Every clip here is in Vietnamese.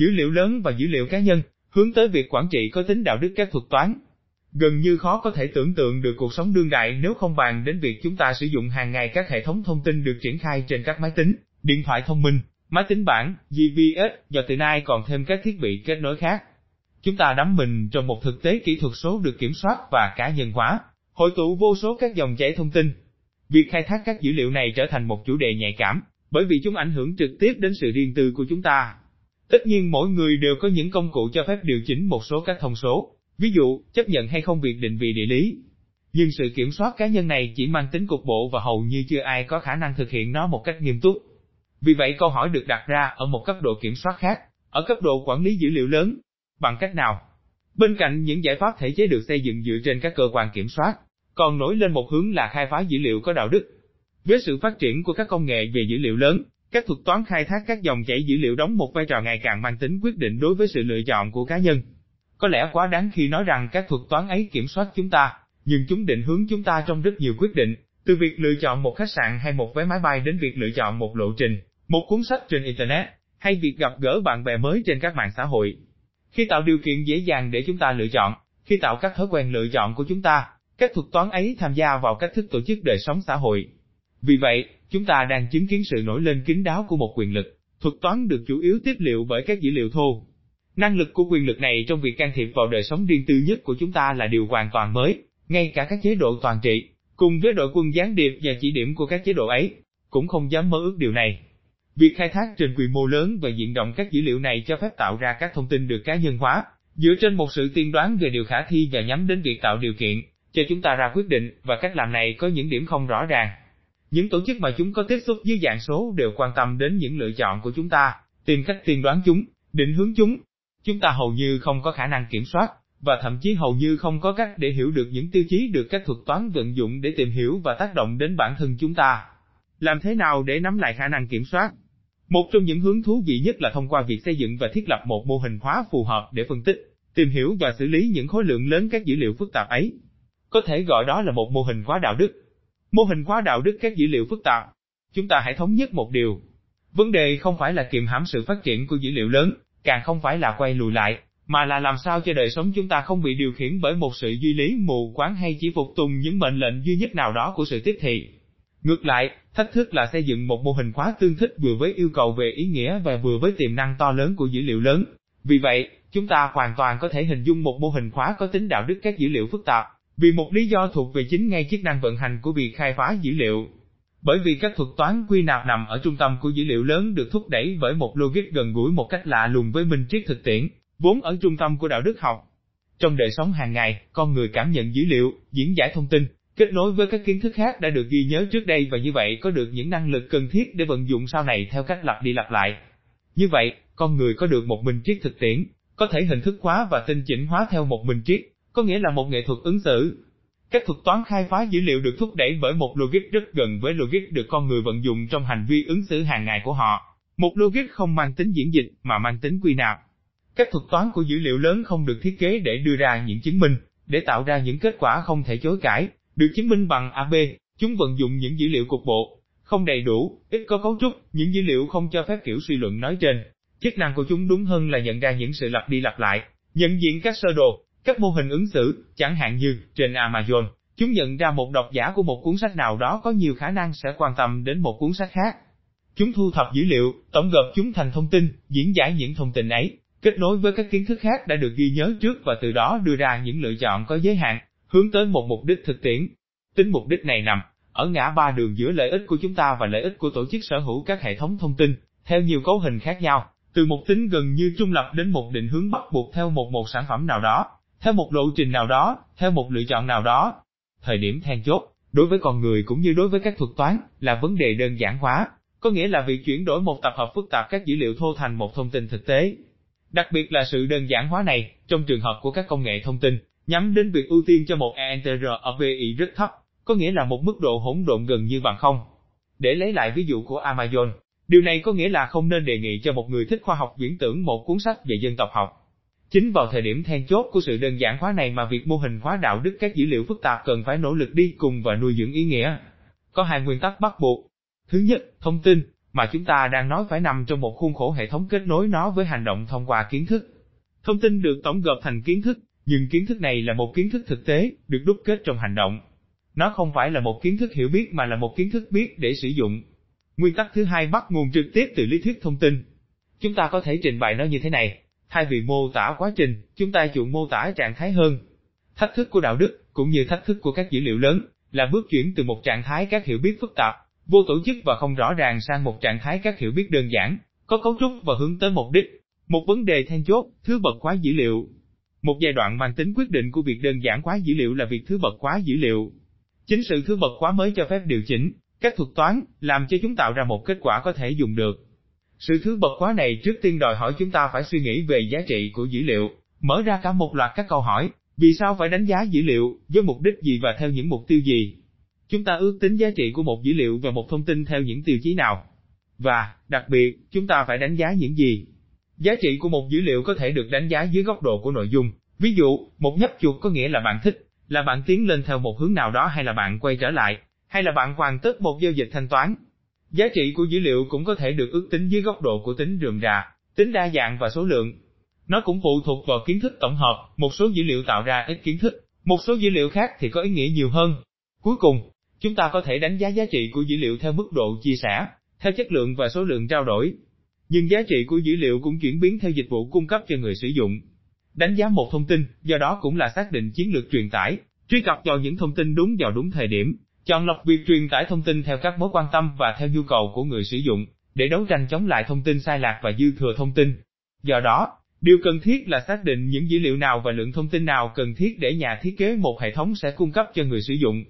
dữ liệu lớn và dữ liệu cá nhân, hướng tới việc quản trị có tính đạo đức các thuật toán. Gần như khó có thể tưởng tượng được cuộc sống đương đại nếu không bàn đến việc chúng ta sử dụng hàng ngày các hệ thống thông tin được triển khai trên các máy tính, điện thoại thông minh, máy tính bảng, GPS, và từ nay còn thêm các thiết bị kết nối khác. Chúng ta đắm mình trong một thực tế kỹ thuật số được kiểm soát và cá nhân hóa, hội tụ vô số các dòng chảy thông tin. Việc khai thác các dữ liệu này trở thành một chủ đề nhạy cảm, bởi vì chúng ảnh hưởng trực tiếp đến sự riêng tư của chúng ta. Tất nhiên mỗi người đều có những công cụ cho phép điều chỉnh một số các thông số, ví dụ, chấp nhận hay không việc định vị địa lý. Nhưng sự kiểm soát cá nhân này chỉ mang tính cục bộ và hầu như chưa ai có khả năng thực hiện nó một cách nghiêm túc. Vì vậy câu hỏi được đặt ra ở một cấp độ kiểm soát khác, ở cấp độ quản lý dữ liệu lớn. Bằng cách nào? Bên cạnh những giải pháp thể chế được xây dựng dựa trên các cơ quan kiểm soát, còn nổi lên một hướng là khai phá dữ liệu có đạo đức. Với sự phát triển của các công nghệ về dữ liệu lớn, các thuật toán khai thác các dòng chảy dữ liệu đóng một vai trò ngày càng mang tính quyết định đối với sự lựa chọn của cá nhân. Có lẽ quá đáng khi nói rằng các thuật toán ấy kiểm soát chúng ta, nhưng chúng định hướng chúng ta trong rất nhiều quyết định, từ việc lựa chọn một khách sạn hay một vé máy bay đến việc lựa chọn một lộ trình, một cuốn sách trên Internet, hay việc gặp gỡ bạn bè mới trên các mạng xã hội. Khi tạo điều kiện dễ dàng để chúng ta lựa chọn, khi tạo các thói quen lựa chọn của chúng ta, các thuật toán ấy tham gia vào cách thức tổ chức đời sống xã hội. Vì vậy, chúng ta đang chứng kiến sự nổi lên kín đáo của một quyền lực, thuật toán được chủ yếu tiếp liệu bởi các dữ liệu thô. Năng lực của quyền lực này trong việc can thiệp vào đời sống riêng tư nhất của chúng ta là điều hoàn toàn mới, ngay cả các chế độ toàn trị, cùng với đội quân gián điệp và chỉ điểm của các chế độ ấy, cũng không dám mơ ước điều này. Việc khai thác trên quy mô lớn và diện rộng các dữ liệu này cho phép tạo ra các thông tin được cá nhân hóa, dựa trên một sự tiên đoán về điều khả thi và nhắm đến việc tạo điều kiện cho chúng ta ra quyết định, và cách làm này có những điểm không rõ ràng. Những tổ chức mà chúng có tiếp xúc dưới dạng số đều quan tâm đến những lựa chọn của chúng ta, tìm cách tiên đoán chúng, định hướng chúng. Chúng ta hầu như không có khả năng kiểm soát, và thậm chí hầu như không có cách để hiểu được những tiêu chí được các thuật toán vận dụng để tìm hiểu và tác động đến bản thân chúng ta. Làm thế nào để nắm lại khả năng kiểm soát? Một trong những hướng thú vị nhất là thông qua việc xây dựng và thiết lập một mô hình hóa phù hợp để phân tích, tìm hiểu và xử lý những khối lượng lớn các dữ liệu phức tạp ấy. Có thể gọi đó là một mô hình hóa đạo đức. Mô hình hóa đạo đức các dữ liệu phức tạp. Chúng ta hãy thống nhất một điều. Vấn đề không phải là kiềm hãm sự phát triển của dữ liệu lớn, càng không phải là quay lùi lại, mà là làm sao cho đời sống chúng ta không bị điều khiển bởi một sự duy lý mù quáng hay chỉ phục tùng những mệnh lệnh duy nhất nào đó của sự tiếp thị. Ngược lại, thách thức là xây dựng một mô hình khóa tương thích vừa với yêu cầu về ý nghĩa và vừa với tiềm năng to lớn của dữ liệu lớn. Vì vậy, chúng ta hoàn toàn có thể hình dung một mô hình khóa có tính đạo đức các dữ liệu phức tạp, vì một lý do thuộc về chính ngay chức năng vận hành của việc khai phá dữ liệu. Bởi vì các thuật toán quy nạp nằm ở trung tâm của dữ liệu lớn được thúc đẩy bởi một logic gần gũi một cách lạ lùng với minh triết thực tiễn, vốn ở trung tâm của đạo đức học. Trong đời sống hàng ngày, con người cảm nhận dữ liệu, diễn giải thông tin, kết nối với các kiến thức khác đã được ghi nhớ trước đây và như vậy có được những năng lực cần thiết để vận dụng sau này theo cách lặp đi lặp lại. Như vậy, con người có được một minh triết thực tiễn, có thể hình thức hóa và tinh chỉnh hóa theo một minh triết, có nghĩa là một nghệ thuật ứng xử. Các thuật toán khai phá dữ liệu được thúc đẩy bởi một logic rất gần với logic được con người vận dụng trong hành vi ứng xử hàng ngày của họ. Một logic không mang tính diễn dịch mà mang tính quy nạp. Các thuật toán của dữ liệu lớn không được thiết kế để đưa ra những chứng minh, để tạo ra những kết quả không thể chối cãi, được chứng minh bằng AB, chúng vận dụng những dữ liệu cục bộ, không đầy đủ, ít có cấu trúc, những dữ liệu không cho phép kiểu suy luận nói trên. Chức năng của chúng đúng hơn là nhận ra những sự lặp đi lặp lại, nhận diện các sơ đồ, các mô hình ứng xử, chẳng hạn như, trên Amazon, chúng nhận ra một độc giả của một cuốn sách nào đó có nhiều khả năng sẽ quan tâm đến một cuốn sách khác. Chúng thu thập dữ liệu, tổng hợp chúng thành thông tin, diễn giải những thông tin ấy, kết nối với các kiến thức khác đã được ghi nhớ trước và từ đó đưa ra những lựa chọn có giới hạn, hướng tới một mục đích thực tiễn. Tính mục đích này nằm ở ngã ba đường giữa lợi ích của chúng ta và lợi ích của tổ chức sở hữu các hệ thống thông tin, theo nhiều cấu hình khác nhau, từ một tính gần như trung lập đến một định hướng bắt buộc theo một một sản phẩm nào đó, theo một lộ trình nào đó, theo một lựa chọn nào đó. Thời điểm then chốt, đối với con người cũng như đối với các thuật toán, là vấn đề đơn giản hóa, có nghĩa là việc chuyển đổi một tập hợp phức tạp các dữ liệu thô thành một thông tin thực tế. Đặc biệt là sự đơn giản hóa này, trong trường hợp của các công nghệ thông tin, nhắm đến việc ưu tiên cho một ENTR ở VI rất thấp, có nghĩa là một mức độ hỗn độn gần như bằng không. Để lấy lại ví dụ của Amazon, điều này có nghĩa là không nên đề nghị cho một người thích khoa học viễn tưởng một cuốn sách về dân tộc học. Chính vào thời điểm then chốt của sự đơn giản hóa này mà việc mô hình hóa đạo đức các dữ liệu phức tạp cần phải nỗ lực đi cùng và nuôi dưỡng ý nghĩa. Có hai nguyên tắc bắt buộc. Thứ nhất, thông tin, mà chúng ta đang nói phải nằm trong một khuôn khổ hệ thống kết nối nó với hành động thông qua kiến thức. Thông tin được tổng hợp thành kiến thức, nhưng kiến thức này là một kiến thức thực tế, được đúc kết trong hành động. Nó không phải là một kiến thức hiểu biết mà là một kiến thức biết để sử dụng. Nguyên tắc thứ hai bắt nguồn trực tiếp từ lý thuyết thông tin. Chúng ta có thể trình bày nó như thế này, thay vì mô tả quá trình, chúng ta chuộng mô tả trạng thái hơn. Thách thức của đạo đức, cũng như thách thức của các dữ liệu lớn, là bước chuyển từ một trạng thái các hiểu biết phức tạp, vô tổ chức và không rõ ràng sang một trạng thái các hiểu biết đơn giản, có cấu trúc và hướng tới mục đích. Một vấn đề then chốt, thứ bậc hóa dữ liệu. Một giai đoạn mang tính quyết định của việc đơn giản hóa dữ liệu là việc thứ bậc hóa dữ liệu. Chính sự thứ bậc hóa mới cho phép điều chỉnh các thuật toán, làm cho chúng tạo ra một kết quả có thể dùng được. Sự thứ bậc quá này trước tiên đòi hỏi chúng ta phải suy nghĩ về giá trị của dữ liệu, mở ra cả một loạt các câu hỏi, vì sao phải đánh giá dữ liệu, với mục đích gì và theo những mục tiêu gì? Chúng ta ước tính giá trị của một dữ liệu và một thông tin theo những tiêu chí nào? Và, đặc biệt, chúng ta phải đánh giá những gì? Giá trị của một dữ liệu có thể được đánh giá dưới góc độ của nội dung. Ví dụ, một nhấp chuột có nghĩa là bạn thích, là bạn tiến lên theo một hướng nào đó hay là bạn quay trở lại, hay là bạn hoàn tất một giao dịch thanh toán. Giá trị của dữ liệu cũng có thể được ước tính dưới góc độ của tính rườm rà, tính đa dạng và số lượng. Nó cũng phụ thuộc vào kiến thức tổng hợp, một số dữ liệu tạo ra ít kiến thức, một số dữ liệu khác thì có ý nghĩa nhiều hơn. Cuối cùng, chúng ta có thể đánh giá giá trị của dữ liệu theo mức độ chia sẻ, theo chất lượng và số lượng trao đổi. Nhưng giá trị của dữ liệu cũng chuyển biến theo dịch vụ cung cấp cho người sử dụng. Đánh giá một thông tin, do đó cũng là xác định chiến lược truyền tải, truy cập vào những thông tin đúng vào đúng thời điểm, chọn lọc việc truyền tải thông tin theo các mối quan tâm và theo nhu cầu của người sử dụng, để đấu tranh chống lại thông tin sai lạc và dư thừa thông tin. Do đó, điều cần thiết là xác định những dữ liệu nào và lượng thông tin nào cần thiết để nhà thiết kế một hệ thống sẽ cung cấp cho người sử dụng.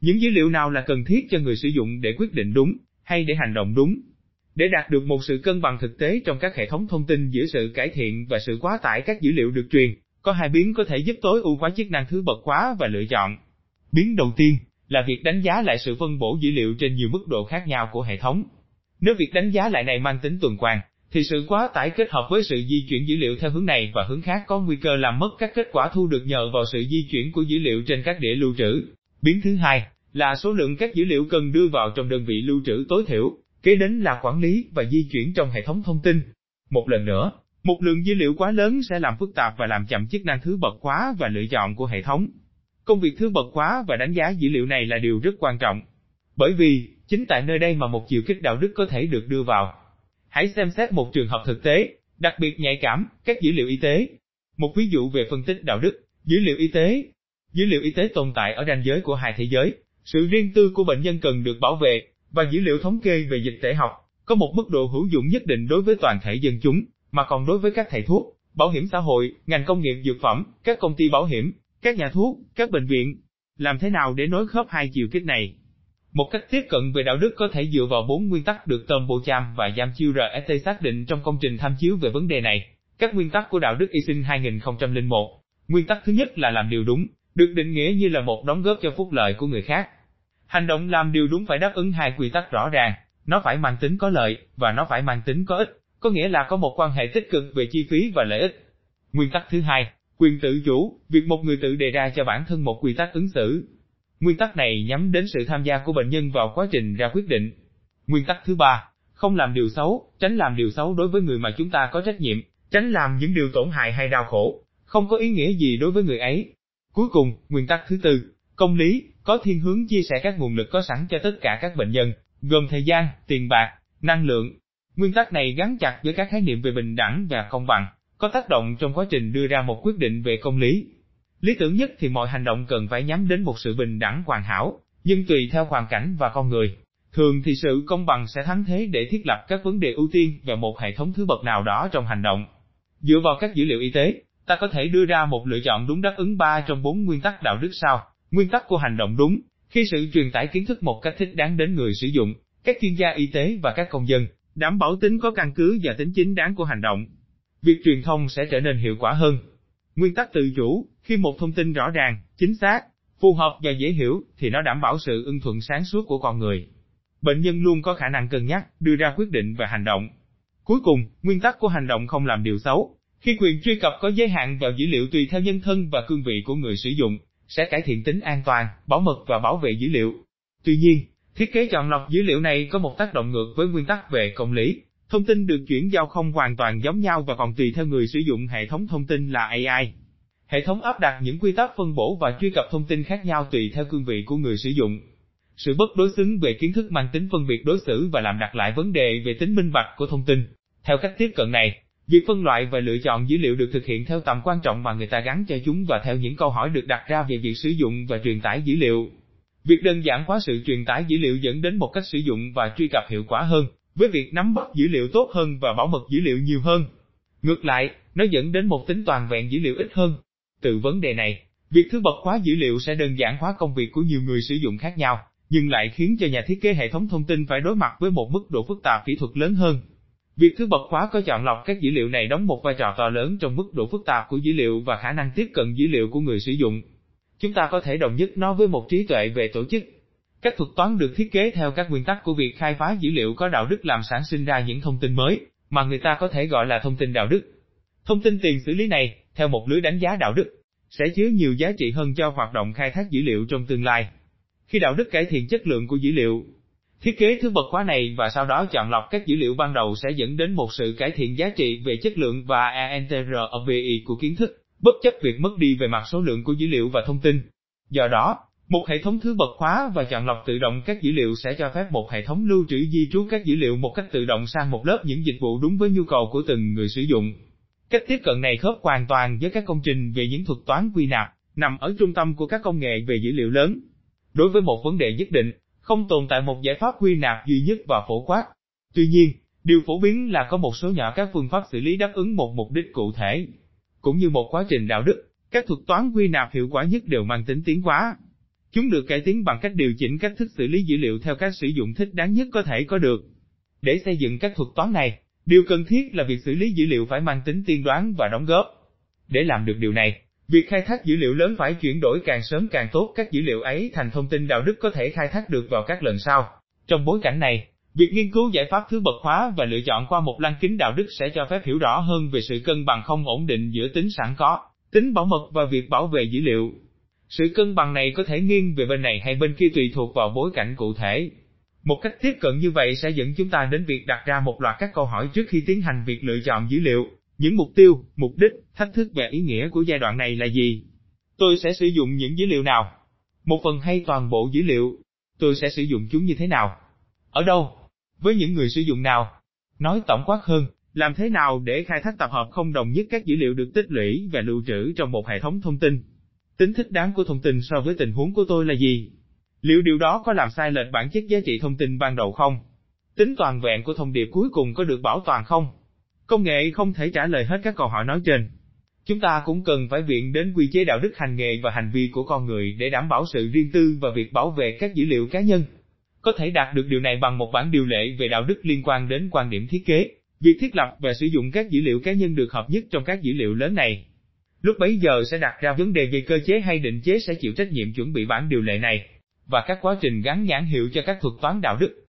Những dữ liệu nào là cần thiết cho người sử dụng để quyết định đúng, hay để hành động đúng. Để đạt được một sự cân bằng thực tế trong các hệ thống thông tin giữa sự cải thiện và sự quá tải các dữ liệu được truyền, có hai biến có thể giúp tối ưu hóa chức năng thứ bậc quá và lựa chọn. Biến đầu tiên là việc đánh giá lại sự phân bổ dữ liệu trên nhiều mức độ khác nhau của hệ thống. Nếu việc đánh giá lại này mang tính tuần hoàn, thì sự quá tải kết hợp với sự di chuyển dữ liệu theo hướng này và hướng khác có nguy cơ làm mất các kết quả thu được nhờ vào sự di chuyển của dữ liệu trên các đĩa lưu trữ. Biến thứ hai là số lượng các dữ liệu cần đưa vào trong đơn vị lưu trữ tối thiểu, kế đến là quản lý và di chuyển trong hệ thống thông tin. Một lần nữa, một lượng dữ liệu quá lớn sẽ làm phức tạp và làm chậm chức năng thứ bậc quá và lựa chọn của hệ thống. Công việc thứ bậc khóa và đánh giá dữ liệu này là điều rất quan trọng. Bởi vì, chính tại nơi đây mà một chiều kích đạo đức có thể được đưa vào. Hãy xem xét một trường hợp thực tế, đặc biệt nhạy cảm, các dữ liệu y tế. Một ví dụ về phân tích đạo đức, dữ liệu y tế. Dữ liệu y tế tồn tại ở ranh giới của hai thế giới, sự riêng tư của bệnh nhân cần được bảo vệ, và dữ liệu thống kê về dịch tễ học, có một mức độ hữu dụng nhất định đối với toàn thể dân chúng, mà còn đối với các thầy thuốc, bảo hiểm xã hội, ngành công nghiệp dược phẩm, các công ty bảo hiểm, các nhà thuốc, các bệnh viện. Làm thế nào để nối khớp hai chiều kích này? Một cách tiếp cận về đạo đức có thể dựa vào bốn nguyên tắc được Tom Bocham và Giam Chiu RST xác định trong công trình tham chiếu về vấn đề này. Các nguyên tắc của đạo đức y sinh 2001. Nguyên tắc thứ nhất là làm điều đúng, được định nghĩa như là một đóng góp cho phúc lợi của người khác. Hành động làm điều đúng phải đáp ứng hai quy tắc rõ ràng, nó phải mang tính có lợi, và nó phải mang tính có ích, có nghĩa là có một quan hệ tích cực về chi phí và lợi ích. Nguyên tắc thứ hai, quyền tự chủ, việc một người tự đề ra cho bản thân một quy tắc ứng xử. Nguyên tắc này nhắm đến sự tham gia của bệnh nhân vào quá trình ra quyết định. Nguyên tắc thứ ba, không làm điều xấu, tránh làm điều xấu đối với người mà chúng ta có trách nhiệm, tránh làm những điều tổn hại hay đau khổ, không có ý nghĩa gì đối với người ấy. Cuối cùng, nguyên tắc thứ tư, công lý, có thiên hướng chia sẻ các nguồn lực có sẵn cho tất cả các bệnh nhân, gồm thời gian, tiền bạc, năng lượng. Nguyên tắc này gắn chặt với các khái niệm về bình đẳng và công bằng, có tác động trong quá trình đưa ra một quyết định về công lý. Lý tưởng nhất thì mọi hành động cần phải nhắm đến một sự bình đẳng hoàn hảo, nhưng tùy theo hoàn cảnh và con người. Thường thì sự công bằng sẽ thắng thế để thiết lập các vấn đề ưu tiên và một hệ thống thứ bậc nào đó trong hành động. Dựa vào các dữ liệu y tế, ta có thể đưa ra một lựa chọn đúng đáp ứng 3 trong 4 nguyên tắc đạo đức sau. Nguyên tắc của hành động đúng, khi sự truyền tải kiến thức một cách thích đáng đến người sử dụng, các chuyên gia y tế và các công dân, đảm bảo tính có căn cứ và tính chính đáng của hành động. Việc truyền thông sẽ trở nên hiệu quả hơn. Nguyên tắc tự chủ, khi một thông tin rõ ràng, chính xác, phù hợp và dễ hiểu, thì nó đảm bảo sự ưng thuận sáng suốt của con người. Bệnh nhân luôn có khả năng cân nhắc, đưa ra quyết định và hành động. Cuối cùng, nguyên tắc của hành động không làm điều xấu. Khi quyền truy cập có giới hạn vào dữ liệu tùy theo nhân thân và cương vị của người sử dụng, sẽ cải thiện tính an toàn, bảo mật và bảo vệ dữ liệu. Tuy nhiên, Thiết kế chọn lọc dữ liệu này có một tác động ngược với nguyên tắc về công lý. Thông tin được chuyển giao không hoàn toàn giống nhau và còn tùy theo người sử dụng hệ thống thông tin là AI. Hệ thống áp đặt những quy tắc phân bổ và truy cập thông tin khác nhau tùy theo cương vị của người sử dụng. Sự bất đối xứng về kiến thức mang tính phân biệt đối xử và làm đặt lại vấn đề về tính minh bạch của thông tin. Theo cách tiếp cận này, việc phân loại và lựa chọn dữ liệu được thực hiện theo tầm quan trọng mà người ta gắn cho chúng và theo những câu hỏi được đặt ra về việc sử dụng và truyền tải dữ liệu. Việc đơn giản hóa sự truyền tải dữ liệu dẫn đến một cách sử dụng và truy cập hiệu quả hơn, với việc nắm bắt dữ liệu tốt hơn và bảo mật dữ liệu nhiều hơn. Ngược lại, nó dẫn đến một tính toàn vẹn dữ liệu ít hơn. Từ vấn đề này, việc thứ bậc hóa dữ liệu sẽ đơn giản hóa công việc của nhiều người sử dụng khác nhau, nhưng lại khiến cho nhà thiết kế hệ thống thông tin phải đối mặt với một mức độ phức tạp kỹ thuật lớn hơn. Việc thứ bậc hóa có chọn lọc các dữ liệu này đóng một vai trò to lớn trong mức độ phức tạp của dữ liệu và khả năng tiếp cận dữ liệu của người sử dụng. Chúng ta có thể đồng nhất nó với một trí tuệ về tổ chức. Các thuật toán được thiết kế theo các nguyên tắc của việc khai phá dữ liệu có đạo đức làm sản sinh ra những thông tin mới, mà người ta có thể gọi là thông tin đạo đức. Thông tin tiền xử lý này, theo một lưới đánh giá đạo đức, sẽ chứa nhiều giá trị hơn cho hoạt động khai thác dữ liệu trong tương lai. Khi đạo đức cải thiện chất lượng của dữ liệu, thiết kế thứ bậc khóa này và sau đó chọn lọc các dữ liệu ban đầu sẽ dẫn đến một sự cải thiện giá trị về chất lượng và ENTROVI của kiến thức bất chấp việc mất đi về mặt số lượng của dữ liệu và thông tin. Do đó, một hệ thống thứ bậc khóa và chọn lọc tự động các dữ liệu sẽ cho phép một hệ thống lưu trữ di trú các dữ liệu một cách tự động sang một lớp những dịch vụ đúng với nhu cầu của từng người sử dụng. Cách tiếp cận này khớp hoàn toàn với các công trình về những thuật toán quy nạp, nằm ở trung tâm của các công nghệ về dữ liệu lớn. Đối với một vấn đề nhất định, không tồn tại một giải pháp quy nạp duy nhất và phổ quát. Tuy nhiên, điều phổ biến là có một số nhỏ các phương pháp xử lý đáp ứng một mục đích cụ thể cũng như một quá trình đạo đức, các thuật toán quy nạp hiệu quả nhất đều mang tính tiến hóa. Chúng được cải tiến bằng cách điều chỉnh cách thức xử lý dữ liệu theo cách sử dụng thích đáng nhất có thể có được. Để xây dựng các thuật toán này, điều cần thiết là việc xử lý dữ liệu phải mang tính tiên đoán và đóng góp. Để làm được điều này, việc khai thác dữ liệu lớn phải chuyển đổi càng sớm càng tốt các dữ liệu ấy thành thông tin đạo đức có thể khai thác được vào các lần sau. Trong bối cảnh này, Việc nghiên cứu giải pháp thứ bậc hóa và lựa chọn qua một lăng kính đạo đức sẽ cho phép hiểu rõ hơn về sự cân bằng không ổn định giữa tính sẵn có, tính bảo mật và việc bảo vệ dữ liệu. Sự cân bằng này có thể nghiêng về bên này hay bên kia tùy thuộc vào bối cảnh cụ thể. Một cách tiếp cận như vậy sẽ dẫn chúng ta đến việc đặt ra một loạt các câu hỏi trước khi tiến hành việc lựa chọn dữ liệu. Những mục tiêu, mục đích, thách thức và ý nghĩa của giai đoạn này là gì? Tôi sẽ sử dụng những dữ liệu nào? Một phần hay toàn bộ dữ liệu? Tôi sẽ sử dụng chúng như thế nào? Ở đâu? với những người sử dụng nào. Nói tổng quát hơn, làm thế nào để khai thác tập hợp không đồng nhất các dữ liệu được tích lũy và lưu trữ trong một hệ thống thông tin? Tính thích đáng của thông tin so với tình huống của tôi là gì? Liệu điều đó có làm sai lệch bản chất giá trị thông tin ban đầu không? Tính toàn vẹn của thông điệp cuối cùng có được bảo toàn không? Công nghệ không thể trả lời hết các câu hỏi nói trên. Chúng ta cũng cần phải viện đến quy chế đạo đức hành nghề và hành vi của con người để đảm bảo sự riêng tư và việc bảo vệ các dữ liệu cá nhân. Có thể đạt được điều này bằng một bản điều lệ về đạo đức liên quan đến quan điểm thiết kế, việc thiết lập và sử dụng các dữ liệu cá nhân được hợp nhất trong các dữ liệu lớn này. Lúc bấy giờ sẽ đặt ra vấn đề về cơ chế hay định chế sẽ chịu trách nhiệm chuẩn bị bản điều lệ này, và các quá trình gắn nhãn hiệu cho các thuật toán đạo đức.